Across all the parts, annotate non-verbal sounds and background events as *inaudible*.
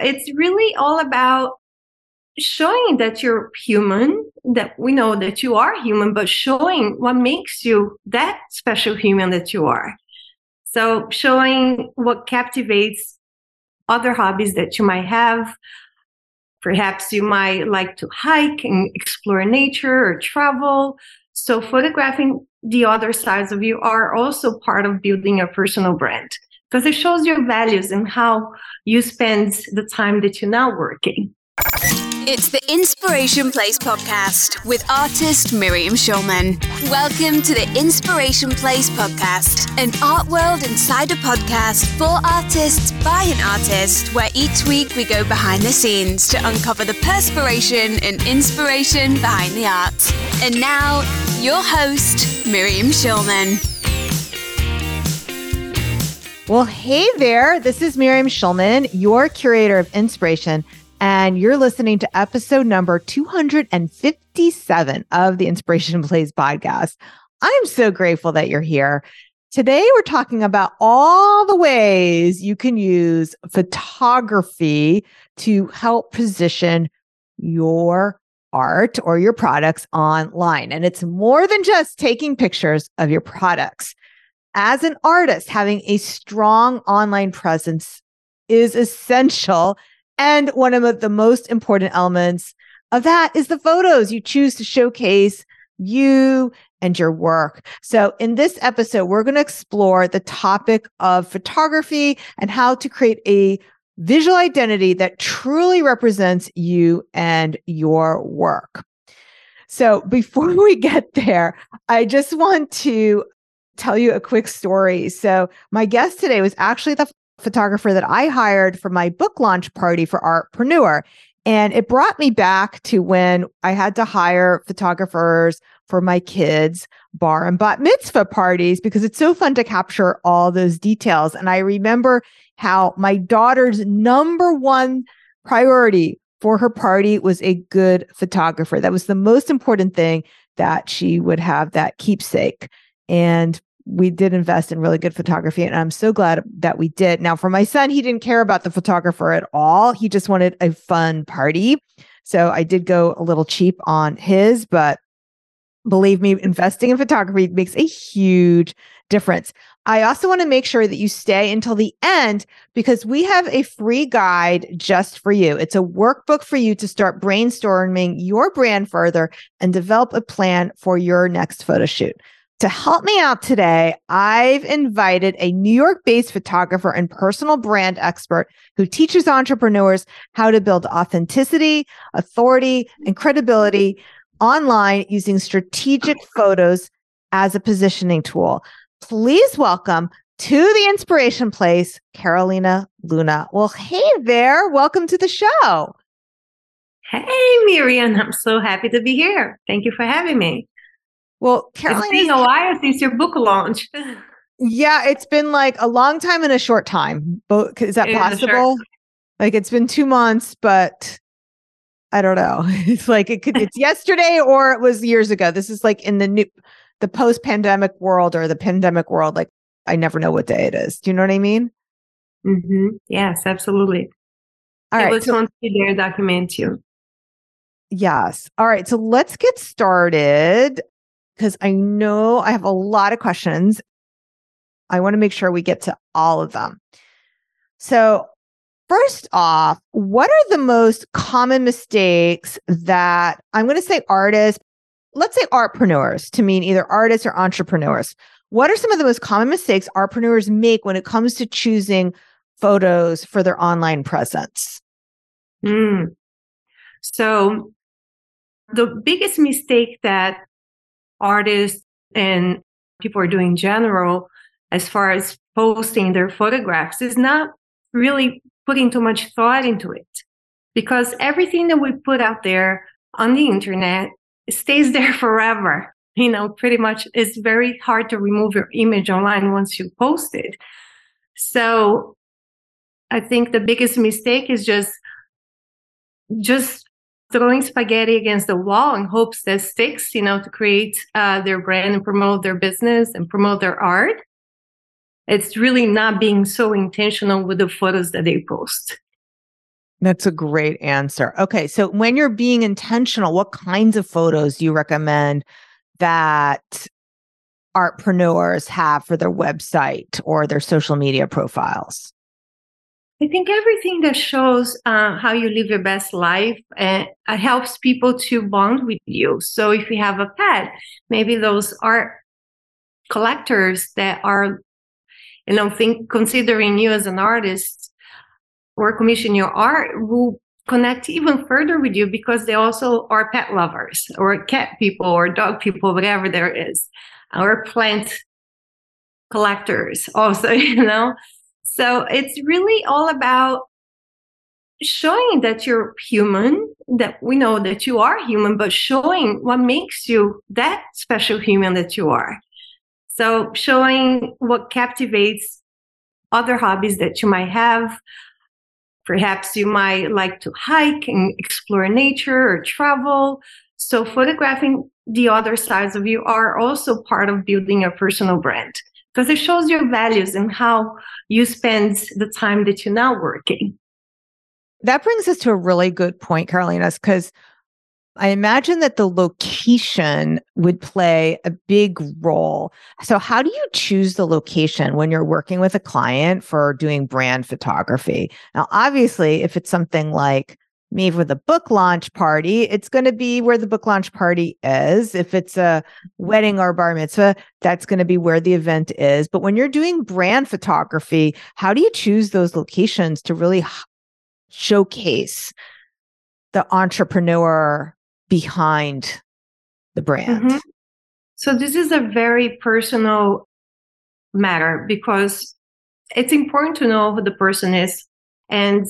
it's really all about showing that you're human, that we know that you are human, but showing what makes you that special human that you are. So showing what captivates other hobbies that you might have. Perhaps you might like to hike and explore nature or travel. So photographing the other sides of you are also part of building a personal brand because it shows your values and how you spend the time that you're not working. It's the Inspiration Place podcast with artist Miriam Schulman. Welcome to the Inspiration Place podcast, an art world insider podcast for artists by an artist, where each week we go behind the scenes to uncover the perspiration and inspiration behind the art. And now, your host, Miriam Schulman. Well, hey there. This is Miriam Schulman, your curator of inspiration and you're listening to episode number 257 of the Inspiration Place podcast. I'm so grateful that you're here. Today, we're talking about all the ways you can use photography to help position your art or your products online. And it's more than just taking pictures of your products. As an artist, having a strong online presence is essential and one of the most important elements of that is the photos you choose to showcase you and your work. So, in this episode, we're going to explore the topic of photography and how to create a visual identity that truly represents you and your work. So, before *laughs* we get there, I just want to tell you a quick story. So, my guest today was actually the photographer that I hired for my book launch party for Artpreneur. And it brought me back to when I had to hire photographers for my kids' bar and bat mitzvah parties because it's so fun to capture all those details. And I remember how my daughter's number one priority for her party was a good photographer. That was the most important thing that she would have that keepsake. And we did invest in really good photography and I'm so glad that we did. Now for my son, he didn't care about the photographer at all. He just wanted a fun party. So I did go a little cheap on his, but believe me, investing in photography makes a huge difference. I also want to make sure that you stay until the end because we have a free guide just for you. It's a workbook for you to start brainstorming your brand further and develop a plan for your next photo shoot. To help me out today, I've invited a New York based photographer and personal brand expert who teaches entrepreneurs how to build authenticity, authority, and credibility online using strategic photos as a positioning tool. Please welcome to the Inspiration Place, Carolina Luna. Well, hey there. Welcome to the show. Hey, Miriam. I'm so happy to be here. Thank you for having me. Well, Carolina, it's been a while since your book launch. *laughs* Yeah, it's been like a long time and a short time. Both is that it possible? Like it's been two months, but I don't know. *laughs* It's like it could it's *laughs* yesterday or it was years ago. This is like in the new the post pandemic world or the pandemic world. Like I never know what day it is. Do you know what I mean? Mm-hmm. Yes, absolutely. All it right, was so, document you. Yes. All right. So let's get started because I know I have a lot of questions. I want to make sure we get to all of them. So, first off, what are the most common mistakes that I'm going to say artists, let's say artpreneurs to mean either artists or entrepreneurs? What are some of the most common mistakes artpreneurs make when it comes to choosing photos for their online presence? Mm. So, the biggest mistake that artists and people are doing in general as far as posting their photographs is not really putting too much thought into it. Because everything that we put out there on the internet stays *laughs* there forever. You know pretty much it's very hard to remove your image online once you post it. So i think the biggest mistake is just just throwing spaghetti against the wall in hopes that sticks, you know, to create uh, their brand and promote their business and promote their art. It's really not being so intentional with the photos that they post. That's a great answer. Okay. So when you're being intentional, what kinds of photos do you recommend that artpreneurs have for their website or their social media profiles? I think everything that shows uh, how you live your best life uh, helps people to bond with you. So if you have a pet, maybe those art collectors that are, you know, think considering you as an artist or commission your art will connect even further with you because they also are pet lovers or cat people or dog people, whatever there is, or plant collectors also, *laughs* you know. So it's really all about showing that you're human, that we know that you are human, but showing what makes you that special human that you are. So showing what captivates other hobbies that you might have. Perhaps you might like to hike and explore nature or travel. So photographing the other sides of you are also part of building a personal brand because it shows your values and how you spend the time that you're now working. That brings us to a really good point, Carolina, because I imagine that the location would play a big role. So, how do you choose the location when you're working with a client for doing brand photography? Now, obviously, if it's something like me for the book launch party, it's going to be where the book launch party is. If it's a wedding or bar mitzvah, that's going to be where the event is. But when you're doing brand photography, how do you choose those locations to really showcase the entrepreneur behind the brand? Mm-hmm. So, this is a very personal matter because it's important to know who the person is and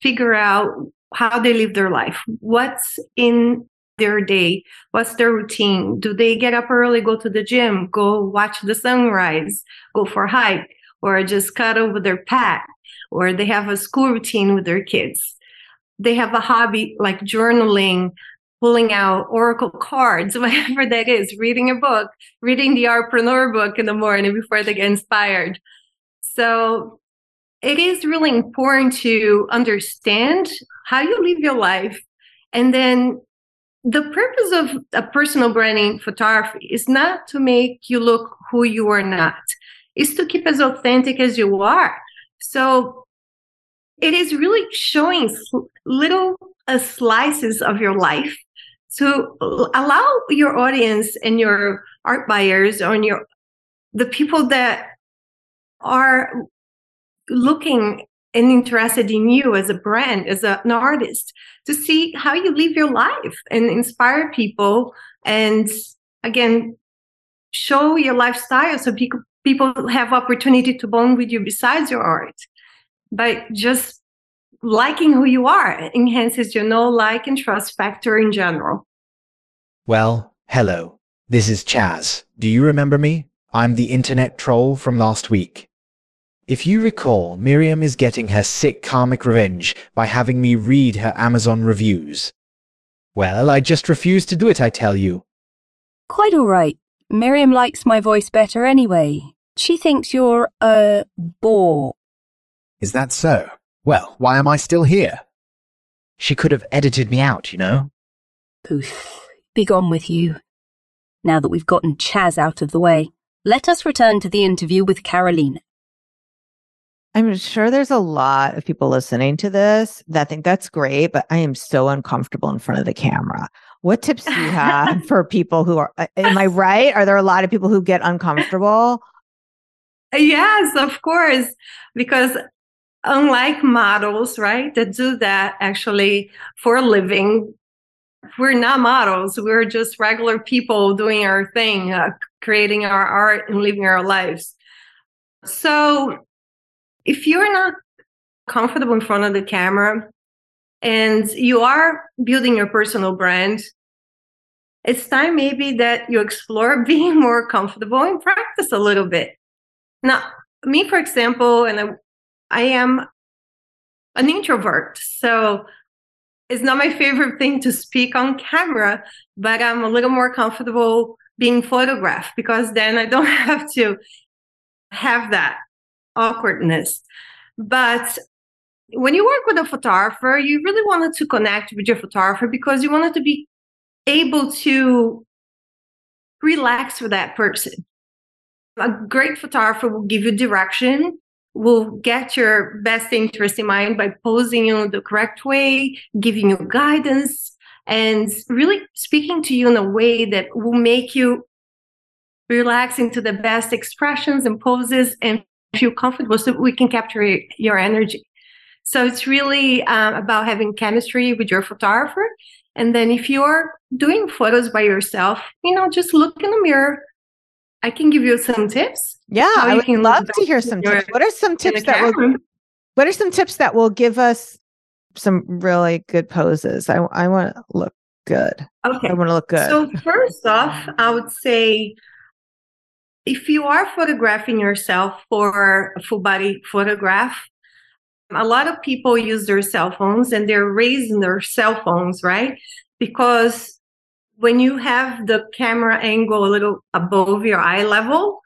figure out how they live their life, what's in their day, what's their routine. Do they get up early, go to the gym, go watch the sunrise, go for a hike, or just cuddle with their pet, or they have a school routine with their kids. They have a hobby like journaling, pulling out oracle cards, *laughs* whatever that is, reading a book, reading the entrepreneur book in the morning before they get inspired. So it is really important to understand how you live your life. And then the purpose of a personal branding photography is not to make you look who you are not, it's to keep as authentic as you are. So it is really showing little uh, slices of your life to allow your audience and your art buyers or your the people that are looking and interested in you as a brand, as a, an artist, to see how you live your life and inspire people. And again, show your lifestyle so people people have opportunity to bond with you besides your art. But just liking who you are enhances your know, like, and trust factor in general. Well, hello. This is Chaz. Do you remember me? I'm the internet troll from last week. If you recall, Miriam is getting her sick karmic revenge by having me read her Amazon reviews. Well, I just refuse to do it, I tell you. Quite all right. Miriam likes my voice better anyway. She thinks you're a bore. Is that so? Well, why am I still here? She could have edited me out, you know. Poof. Be gone with you. Now that we've gotten Chaz out of the way, let us return to the interview with Carolina. I'm sure there's a lot of people listening to this that think that's great, but I am so uncomfortable in front of the camera. What tips do you have *laughs* for people who are, uh, am I right? Are there a lot of people who get uncomfortable? Yes, of course. Because unlike models, right, that do that actually for a living, we're not models. We're just regular people doing our thing, uh, creating our art and living our lives. So if you're not comfortable in front of the camera and you are building your personal brand, it's time maybe that you explore *laughs* being more comfortable and practice a little bit. Now, me, for example, and I, I am an introvert, so it's not my favorite thing to speak on camera, but I'm a little more comfortable being photographed because then I don't *laughs* have to have that awkwardness. But when you work with a photographer, you really wanted to connect with your photographer because you wanted to be able to relax with that person. A great photographer will give you direction, will get your best interest in mind by posing you the correct way, giving you guidance, and really speaking to you in a way that will make you relax into the best expressions and poses and feel comfortable so we can capture your energy. So it's really um, about having chemistry with your photographer. And then if you're doing photos by yourself, you know, just look in the mirror. I can give you some tips. Yeah, I would love to hear some tips. What are some tips that will, what are some tips that will give us some really good poses? I I want to look good. Okay. I want to look good. So first off, I would say if you are photographing yourself for a full body photograph, a lot of people use their cell phones and they're raising their cell phones, right? Because when you have the camera angle a little above your eye level,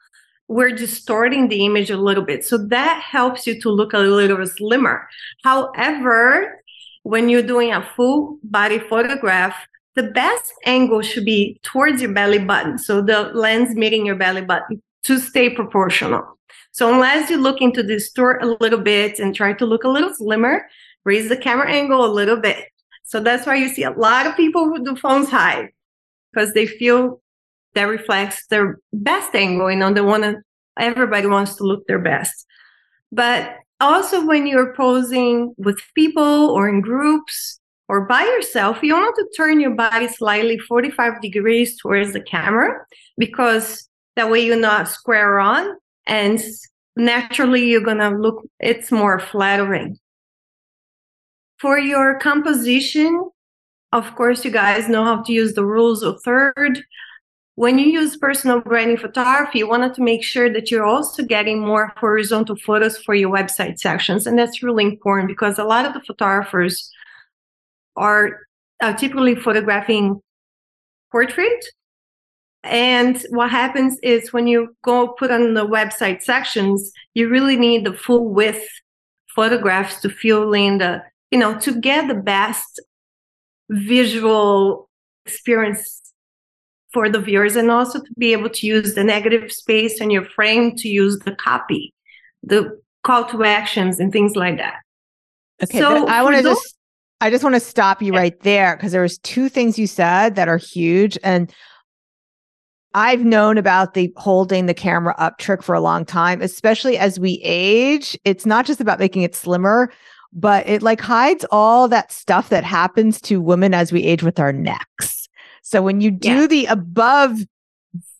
we're distorting the image a little bit. So that helps you to look a little slimmer. However, when you're doing a full body photograph, the best angle should be towards your belly button. So the lens meeting your belly button to stay proportional. So unless you look into distort a little bit and try to look a little slimmer, raise the camera angle a little bit. So that's why you see a lot of people who do phones high because they feel that reflects their best angle, you know, the one everybody wants to look their best. But also when you're posing with people or in groups, or by yourself, you want to turn your body slightly 45 degrees towards the camera because that way you're not square on and naturally you're going to look, it's more flattering. For your composition, of course, you guys know how to use the rules of third. When you use personal branding photography, you wanted to make sure that you're also getting more horizontal photos for your website sections. And that's really important because a lot of the photographers are uh, typically photographing portrait. And what happens is when you go put on the website sections, you really need the full width photographs to fill in the, you know, to get the best visual experience for the viewers and also to be able to use the negative space on your frame to use the copy, the call to actions and things like that. Okay, so I want to just I just want to stop you right there because there was two things you said that are huge and I've known about the holding the camera up trick for a long time, especially as we age. It's not just about making it slimmer, but it like hides all that stuff that happens to women as we age with our necks. So when you do yeah. the above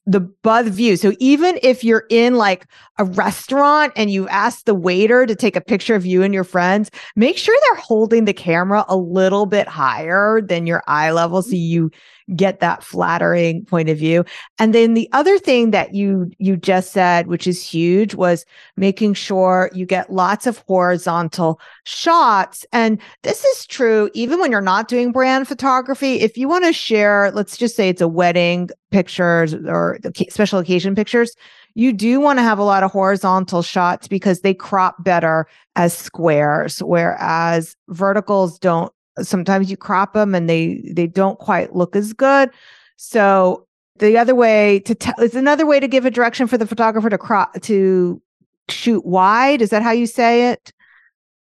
the buzz view. So even if you're in like a restaurant and you ask the waiter to take a picture of you and your friends, make sure they're holding the camera a little bit higher than your eye level so you get that flattering point of view. And then the other thing that you you just said, which is huge, was making sure you get lots of horizontal shots. And this is true even when you're not doing brand photography. If you want to share, let's just say it's a wedding pictures or special occasion pictures, you do want to have a lot of horizontal shots because they crop better as squares, whereas verticals don't sometimes you crop them and they they don't quite look as good. So the other way to tell is another way to give a direction for the photographer to crop to shoot wide. Is that how you say it?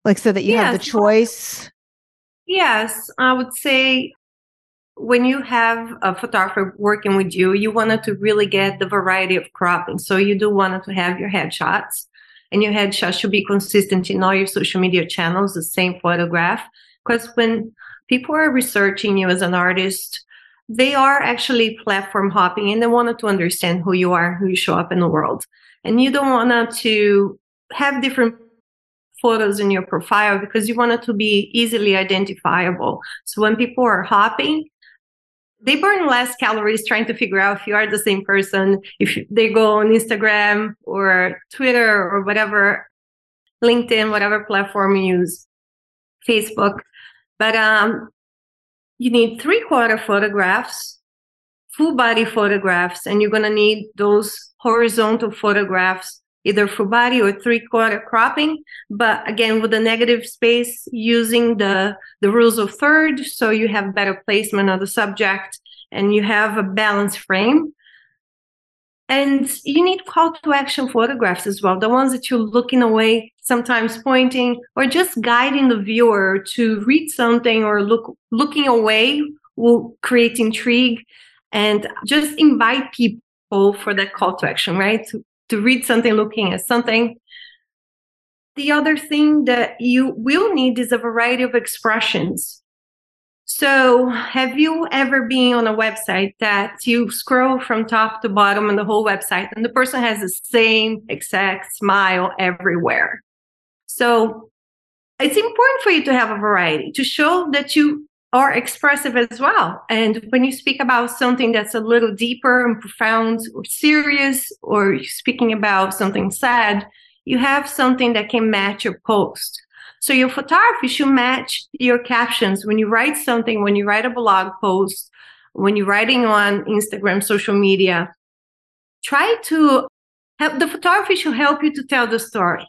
Like so that you yes. have the choice? yes i would say when you have a photographer working with you you wanted to really get the variety of cropping. So you do want to have your headshots and your headshot should be consistent in all your social media channels the same photograph because when people are researching you as an artist, they are actually platform hopping and they wanted to understand who you are, who you show up in the world. And you don't want to have different photos in your profile because you want it to be easily identifiable. So when people are hopping, they burn less calories trying to figure out if you are the same person, if they go on Instagram or Twitter or whatever, LinkedIn, whatever platform you use, Facebook. But um, you need three quarter photographs, full body photographs, and you're going to need those horizontal photographs either full body or three quarter cropping. But again, with the negative space, using the, the rules of third, so you have better placement of the subject and you have a balanced frame. And you need call to action photographs as well, the ones that you're looking away, sometimes pointing, or just guiding the viewer to read something or look looking away will create intrigue and just invite people for that call to action, right? To, to read something, looking at something. The other thing that you will need is a variety of expressions. So, have you ever been on a website that you scroll from top to bottom on the whole website and the person has the same exact smile everywhere? So, it's important for you to have a variety to show that you are expressive as well. And when you speak about something that's a little deeper and profound or serious, or you're speaking about something sad, you have something that can match your post. So your photography should match your captions when you write something, when you write a blog post, when you're writing on Instagram, social media. Try to have the photography should help you to tell the story.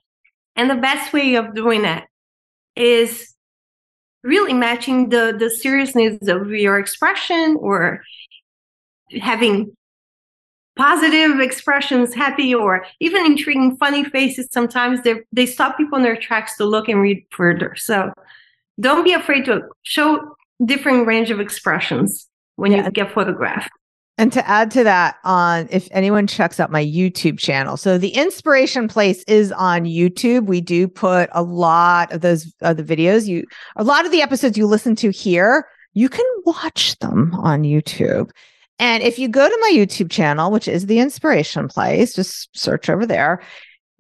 And the best way of doing that is really matching the, the seriousness of your expression or having positive expressions, happy or even intriguing, funny faces, sometimes they they stop people in their tracks to look and read further. So don't be afraid to show different range of expressions when yeah. you get photographed. And to add to that, on if anyone checks out my YouTube channel, so the inspiration place is on YouTube. We do put a lot of those of the videos. You a lot of the episodes you listen to here, you can watch them on YouTube. And if you go to my YouTube channel, which is the inspiration place, just search over there,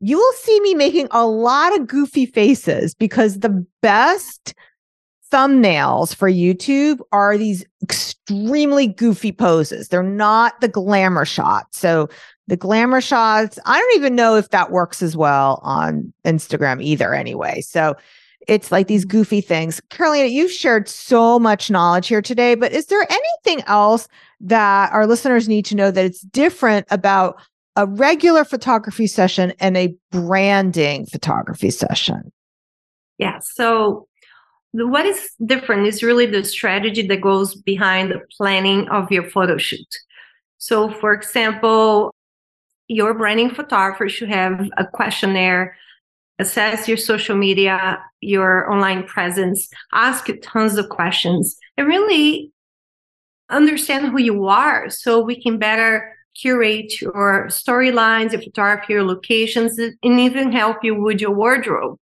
you will see me making a lot of goofy faces because the best thumbnails for YouTube are these extremely goofy poses. They're not the glamour shots. So the glamour shots, I don't even know if that works as well on Instagram either anyway. So it's like these goofy things. Carolina, you've shared so much knowledge here today, but is there anything else that our listeners need to know that it's different about a regular photography session and a branding photography session? Yeah. So what is different is really the strategy that goes behind the planning of your photo shoot. So, for example, your branding photographer should have a questionnaire, assess your social media, your online presence, ask you tons of questions, and really understand who you are so we can better curate your storylines, your photography, your locations, and even help you with your wardrobe.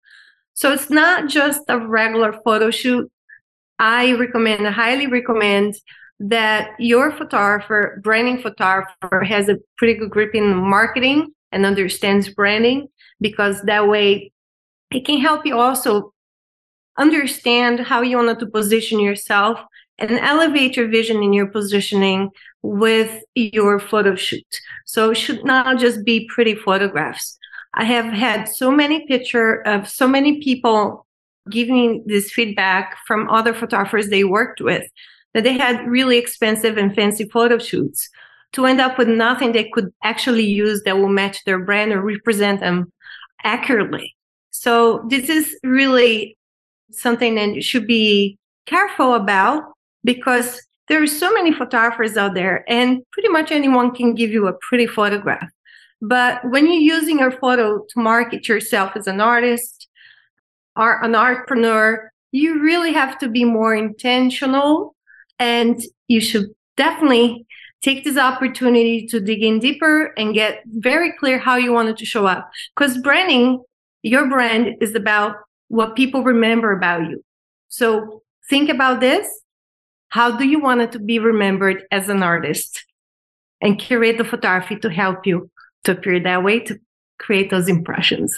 So it's not just a regular photo shoot. I recommend, I highly recommend that your photographer, branding photographer, has a pretty good grip in marketing and understands branding because that way it can help you also understand how you want to position yourself and elevate your vision in your positioning with your photo shoot. So it should not just be pretty photographs. I have had so many picture of so many people giving this feedback from other photographers they worked with that they had really expensive and fancy photo shoots to end up with nothing they could actually use that will match their brand or represent them accurately. So this is really something that you should be careful about because there are so many photographers out there and pretty much anyone can give you a pretty photograph. But when you're using your photo to market yourself as an artist or an entrepreneur, you really have to be more intentional and you should definitely take this opportunity to dig in deeper and get very clear how you want to show up. Because branding, your brand is about what people remember about you. So think about this how do you want it to be remembered as an artist? And curate the photography to help you to appear that way, to create those impressions.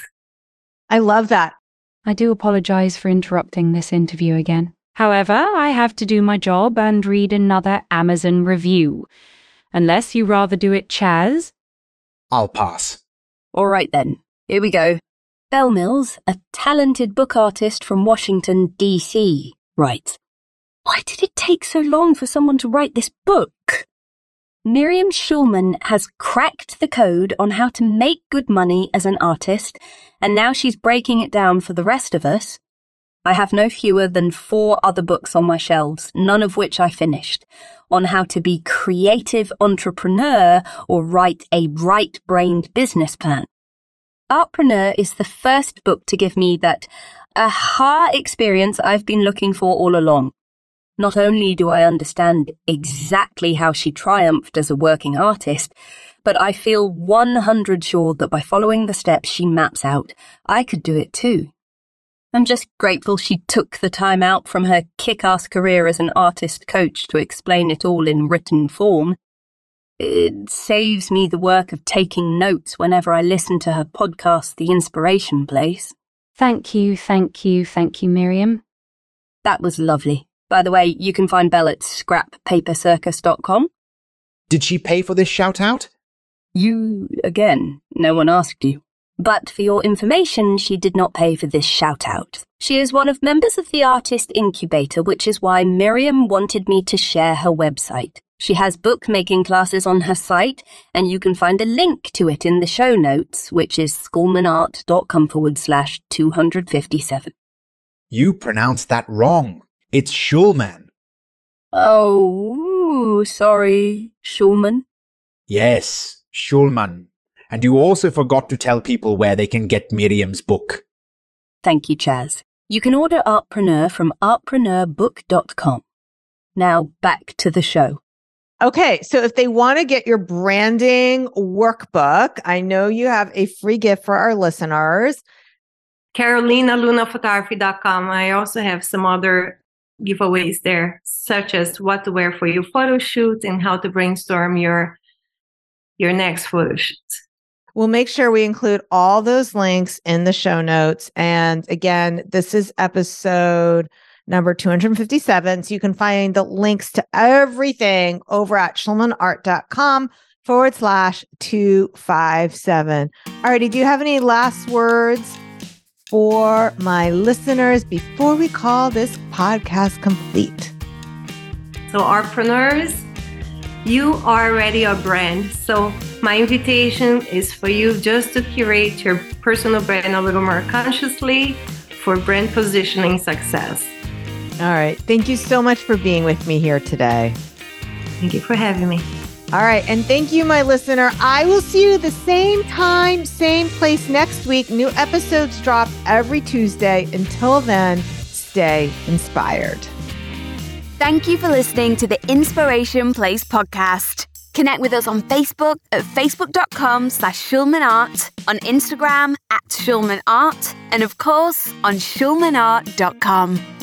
I love that. I do apologize for interrupting this interview again. However, I have to do my job and read another Amazon review. Unless you rather do it, Chaz? I'll pass. All right then, here we go. Belle Mills, a talented book artist from Washington, D.C., writes Why did it take so long for someone to write this book? Miriam Schulman has cracked the code on how to make good money as an artist, and now she's breaking it down for the rest of us. I have no fewer than four other books on my shelves, none of which I finished, on how to be creative entrepreneur or write a right-brained business plan. Artpreneur is the first book to give me that aha experience I've been looking for all along. Not only do I understand exactly how she triumphed as a working artist, but I feel 100 sure that by following the steps she maps out, I could do it too. I'm just grateful she took the time out from her kick ass career as an artist coach to explain it all in written form. It saves me the work of taking notes whenever I listen to her podcast, The Inspiration Place. Thank you, thank you, thank you, Miriam. That was lovely. By the way, you can find Belle at scrappapercircus.com. Did she pay for this shout out? You, again, no one asked you. But for your information, she did not pay for this shout out. She is one of members of the Artist Incubator, which is why Miriam wanted me to share her website. She has bookmaking classes on her site, and you can find a link to it in the show notes, which is schulmanart.com forward slash 257. You pronounced that wrong. It's Schulman. Oh, sorry, Schulman. Yes, Schulman. And you also forgot to tell people where they can get Miriam's book. Thank you, Chaz. You can order Artpreneur from artpreneurbook.com. Now back to the show. Okay, so if they want to get your branding workbook, I know you have a free gift for our listeners. CarolinaLunaPhotography.com. I also have some other giveaways there, such as what to wear for your photo shoot and how to brainstorm your your next photo shoot. We'll make sure we include all those links in the show notes. And again, this is episode number 257. So you can find the links to everything over at schulmanart.com forward slash 257. Alrighty, do you have any last words for my listeners before we call this podcast complete? So, entrepreneurs, you are already a brand. So, my invitation is for you just to curate your personal brand a little more consciously for brand positioning success. All right. Thank you so much for being with me here today. Thank you for having me. All right. And thank you, my listener. I will see you the same time, same place next week. New episodes drop every Tuesday. Until then, stay inspired. Thank you for listening to the Inspiration Place podcast. Connect with us on Facebook at facebook.com slash schulmanart, on Instagram at schulmanart, and of course on schulmanart.com.